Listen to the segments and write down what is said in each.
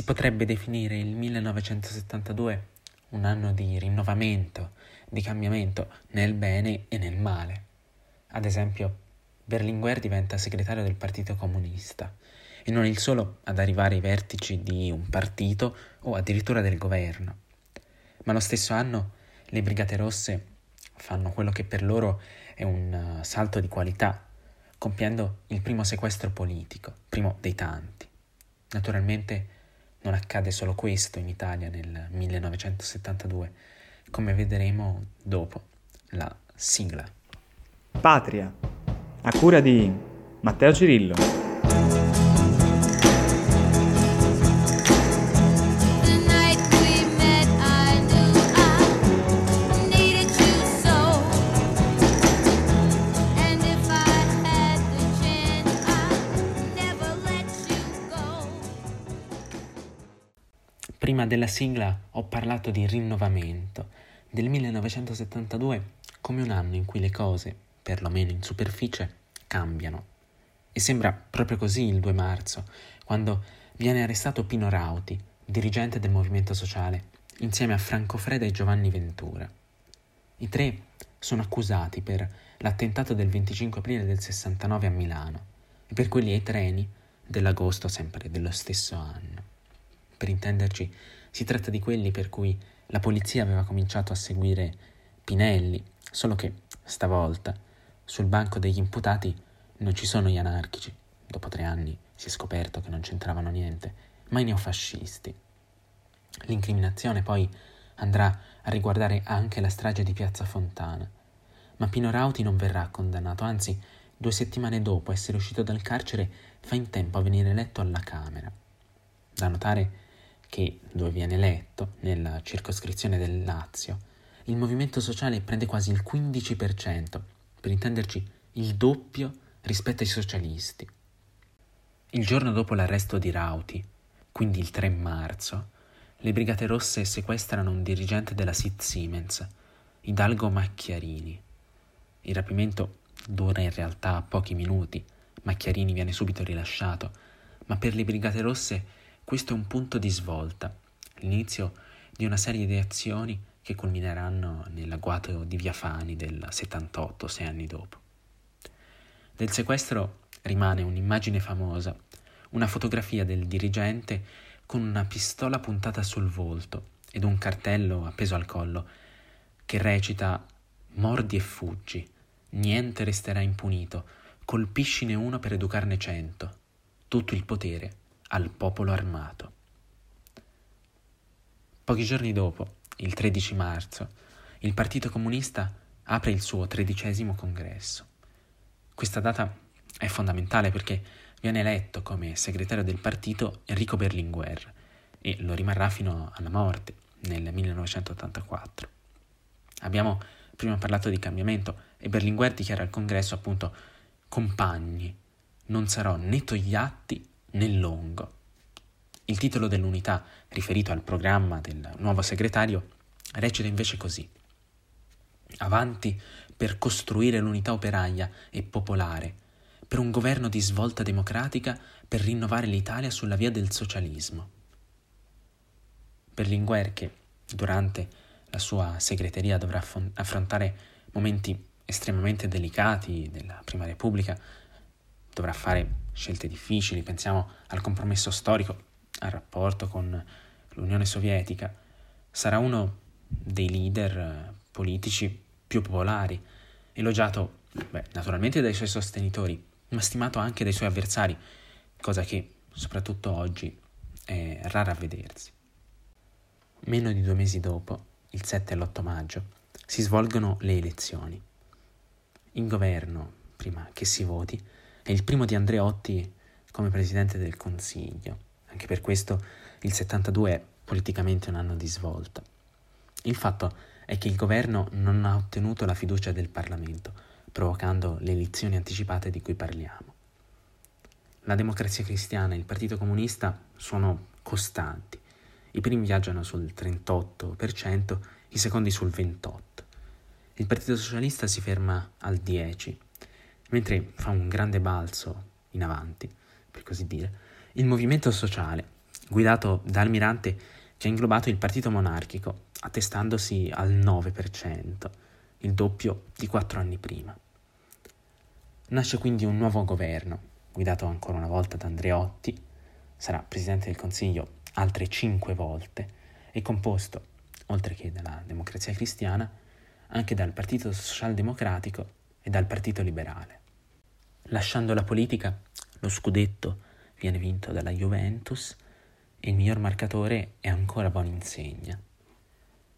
si potrebbe definire il 1972 un anno di rinnovamento, di cambiamento nel bene e nel male. Ad esempio, Berlinguer diventa segretario del Partito Comunista e non il solo ad arrivare ai vertici di un partito o addirittura del governo. Ma lo stesso anno le Brigate Rosse fanno quello che per loro è un uh, salto di qualità, compiendo il primo sequestro politico, primo dei tanti. Naturalmente non accade solo questo in Italia nel 1972, come vedremo dopo la sigla. Patria, a cura di Matteo Cirillo. Della sigla ho parlato di rinnovamento, del 1972 come un anno in cui le cose, perlomeno in superficie, cambiano. E sembra proprio così il 2 marzo, quando viene arrestato Pino Rauti, dirigente del movimento sociale, insieme a Franco Freda e Giovanni Ventura. I tre sono accusati per l'attentato del 25 aprile del 69 a Milano e per quelli ai treni dell'agosto sempre dello stesso anno. Per intenderci, si tratta di quelli per cui la polizia aveva cominciato a seguire Pinelli, solo che stavolta sul banco degli imputati non ci sono gli anarchici, dopo tre anni si è scoperto che non c'entravano niente, ma i neofascisti. L'incriminazione poi andrà a riguardare anche la strage di Piazza Fontana, ma Pino Rauti non verrà condannato, anzi due settimane dopo essere uscito dal carcere fa in tempo a venire eletto alla Camera. Da notare che, dove viene eletto, nella circoscrizione del Lazio, il movimento sociale prende quasi il 15%, per intenderci il doppio rispetto ai socialisti. Il giorno dopo l'arresto di Rauti, quindi il 3 marzo, le Brigate Rosse sequestrano un dirigente della SIT Siemens, Hidalgo Macchiarini. Il rapimento dura in realtà pochi minuti, Macchiarini viene subito rilasciato, ma per le Brigate Rosse questo è un punto di svolta, l'inizio di una serie di azioni che culmineranno nell'agguato di Via Fani del 78, sei anni dopo. Del sequestro rimane un'immagine famosa, una fotografia del dirigente con una pistola puntata sul volto ed un cartello appeso al collo che recita Mordi e fuggi, niente resterà impunito, colpiscine uno per educarne cento, tutto il potere al popolo armato. Pochi giorni dopo, il 13 marzo, il Partito Comunista apre il suo tredicesimo congresso. Questa data è fondamentale perché viene eletto come segretario del partito Enrico Berlinguer e lo rimarrà fino alla morte nel 1984. Abbiamo prima parlato di cambiamento e Berlinguer dichiara al congresso appunto compagni, non sarò né togliatti nel lungo. Il titolo dell'unità, riferito al programma del nuovo segretario, recita invece così. Avanti per costruire l'unità operaia e popolare, per un governo di svolta democratica, per rinnovare l'Italia sulla via del socialismo. Berlinguer, che durante la sua segreteria dovrà affrontare momenti estremamente delicati della Prima Repubblica, dovrà fare scelte difficili, pensiamo al compromesso storico, al rapporto con l'Unione Sovietica, sarà uno dei leader eh, politici più popolari, elogiato beh, naturalmente dai suoi sostenitori, ma stimato anche dai suoi avversari, cosa che soprattutto oggi è rara a vedersi. Meno di due mesi dopo, il 7 e l'8 maggio, si svolgono le elezioni. Il governo, prima che si voti, è il primo di Andreotti come Presidente del Consiglio. Anche per questo il 72 è politicamente un anno di svolta. Il fatto è che il governo non ha ottenuto la fiducia del Parlamento, provocando le elezioni anticipate di cui parliamo. La democrazia cristiana e il Partito Comunista sono costanti. I primi viaggiano sul 38%, i secondi sul 28%. Il Partito Socialista si ferma al 10%, mentre fa un grande balzo in avanti, per così dire, il movimento sociale, guidato da Almirante che ha inglobato il partito monarchico, attestandosi al 9%, il doppio di quattro anni prima. Nasce quindi un nuovo governo, guidato ancora una volta da Andreotti, sarà Presidente del Consiglio altre cinque volte e composto, oltre che dalla Democrazia Cristiana, anche dal Partito Socialdemocratico e dal Partito Liberale. Lasciando la politica, lo scudetto viene vinto dalla Juventus e il miglior marcatore è ancora Boninsegna.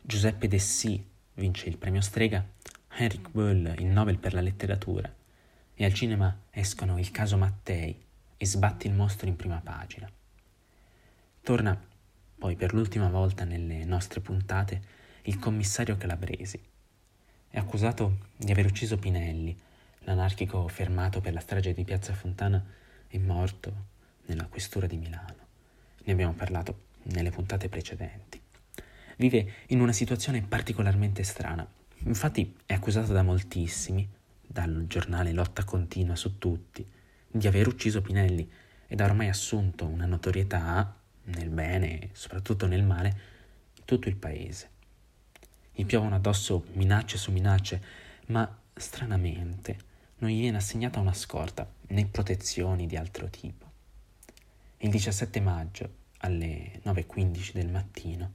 Giuseppe Dessì vince il premio Strega, Henrik Böll il Nobel per la letteratura e al cinema escono Il caso Mattei e Sbatti il mostro in prima pagina. Torna poi per l'ultima volta nelle nostre puntate il commissario Calabresi. È accusato di aver ucciso Pinelli, l'anarchico fermato per la strage di Piazza Fontana e morto nella questura di Milano. Ne abbiamo parlato nelle puntate precedenti. Vive in una situazione particolarmente strana. Infatti è accusato da moltissimi, dal giornale Lotta Continua su tutti, di aver ucciso Pinelli ed ha ormai assunto una notorietà nel bene e soprattutto nel male in tutto il paese. Gli piovono addosso minacce su minacce, ma stranamente non gli viene assegnata una scorta né protezioni di altro tipo. Il 17 maggio, alle 9.15 del mattino,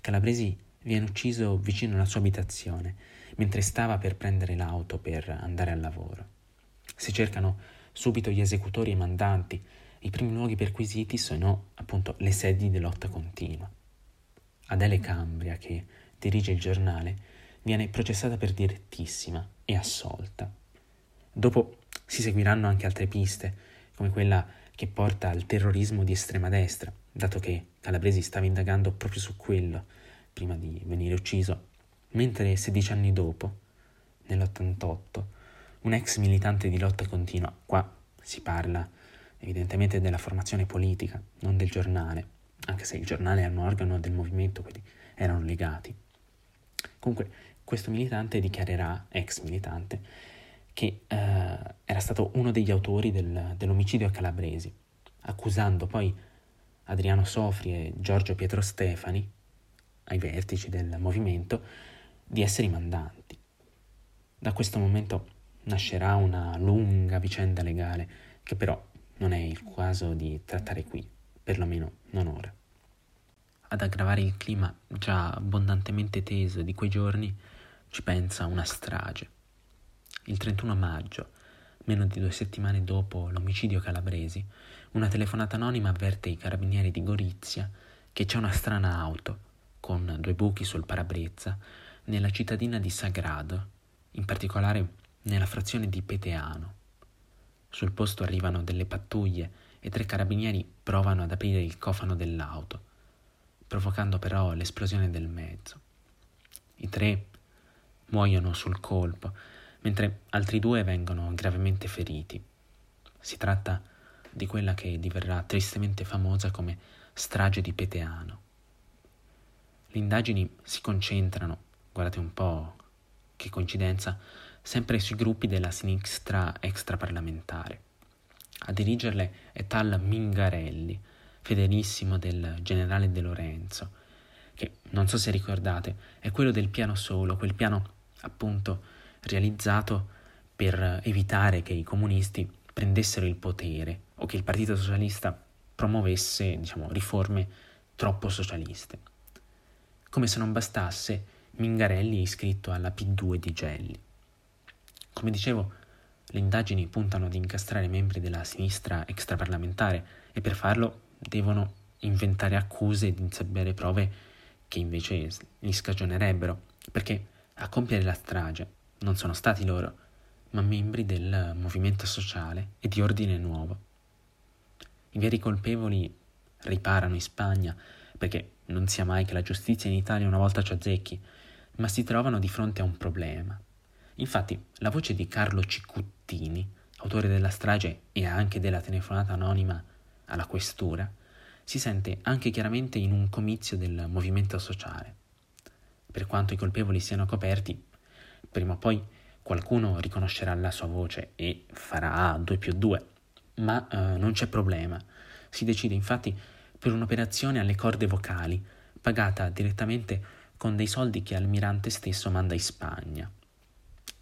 Calabresi viene ucciso vicino alla sua abitazione, mentre stava per prendere l'auto per andare al lavoro. Si cercano subito gli esecutori e i mandanti, i primi luoghi perquisiti sono appunto le sedi di lotta continua. Adele Cambria, che dirige il giornale, viene processata per direttissima e assolta. Dopo si seguiranno anche altre piste, come quella che porta al terrorismo di estrema destra, dato che Calabresi stava indagando proprio su quello prima di venire ucciso, mentre 16 anni dopo, nell'88, un ex militante di lotta continua, qua si parla evidentemente della formazione politica, non del giornale, anche se il giornale è un organo del movimento, quindi erano legati. Comunque, questo militante dichiarerà, ex militante, che eh, era stato uno degli autori del, dell'omicidio a Calabresi, accusando poi Adriano Sofri e Giorgio Pietro Stefani, ai vertici del movimento, di essere i mandanti. Da questo momento nascerà una lunga vicenda legale che però non è il caso di trattare qui, perlomeno non ora. Ad aggravare il clima già abbondantemente teso di quei giorni ci pensa una strage. Il 31 maggio, meno di due settimane dopo l'omicidio calabresi, una telefonata anonima avverte i carabinieri di Gorizia che c'è una strana auto, con due buchi sul parabrezza, nella cittadina di Sagrado, in particolare nella frazione di Peteano. Sul posto arrivano delle pattuglie e tre carabinieri provano ad aprire il cofano dell'auto, provocando però l'esplosione del mezzo. I tre muoiono sul colpo, mentre altri due vengono gravemente feriti. Si tratta di quella che diverrà tristemente famosa come strage di Peteano. Le indagini si concentrano, guardate un po' che coincidenza, sempre sui gruppi della sinistra extraparlamentare. A dirigerle è tal Mingarelli, fedelissimo del generale De Lorenzo, che non so se ricordate, è quello del piano solo, quel piano appunto realizzato per evitare che i comunisti prendessero il potere o che il Partito Socialista promuovesse, diciamo, riforme troppo socialiste. Come se non bastasse, Mingarelli è iscritto alla P2 di Gelli. Come dicevo, le indagini puntano ad incastrare membri della sinistra extraparlamentare e per farlo devono inventare accuse ed insabbiare prove che invece li scagionerebbero, perché a compiere la strage non sono stati loro, ma membri del movimento sociale e di ordine nuovo. I veri colpevoli riparano in Spagna, perché non sia mai che la giustizia in Italia una volta ci azzecchi, ma si trovano di fronte a un problema. Infatti, la voce di Carlo Cicuttini, autore della strage e anche della telefonata anonima alla questura, si sente anche chiaramente in un comizio del movimento sociale. Per quanto i colpevoli siano coperti, prima o poi qualcuno riconoscerà la sua voce e farà 2 più 2, ma eh, non c'è problema. Si decide infatti per un'operazione alle corde vocali, pagata direttamente con dei soldi che Almirante stesso manda in Spagna.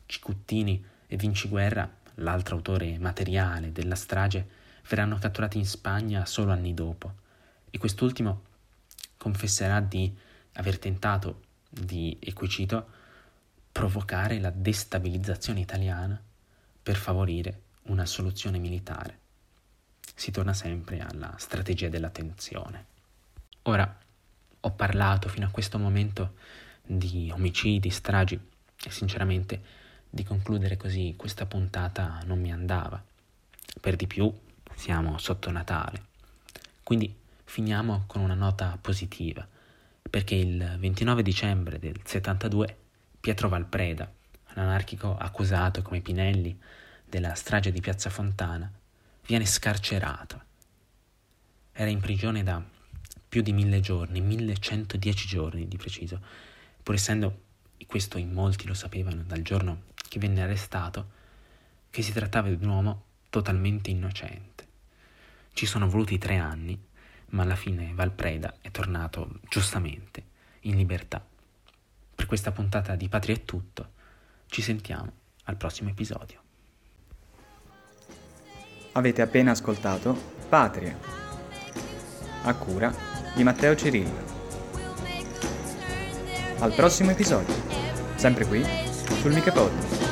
Cicuttini e Vinciguerra, l'altro autore materiale della strage, verranno catturati in Spagna solo anni dopo e quest'ultimo confesserà di aver tentato di, e qui cito, provocare la destabilizzazione italiana per favorire una soluzione militare. Si torna sempre alla strategia della tensione. Ora, ho parlato fino a questo momento di omicidi, stragi e sinceramente di concludere così questa puntata non mi andava. Per di più siamo sotto Natale. Quindi finiamo con una nota positiva, perché il 29 dicembre del 72 Pietro Valpreda, un anarchico accusato come Pinelli della strage di Piazza Fontana, viene scarcerato. Era in prigione da più di mille giorni, 1110 giorni di preciso, pur essendo, e questo in molti lo sapevano dal giorno che venne arrestato, che si trattava di un uomo totalmente innocente. Ci sono voluti tre anni, ma alla fine Valpreda è tornato giustamente in libertà. Per questa puntata di Patria è tutto. Ci sentiamo al prossimo episodio. Avete appena ascoltato Patria, a cura di Matteo Cirillo. Al prossimo episodio, sempre qui sul Podcast.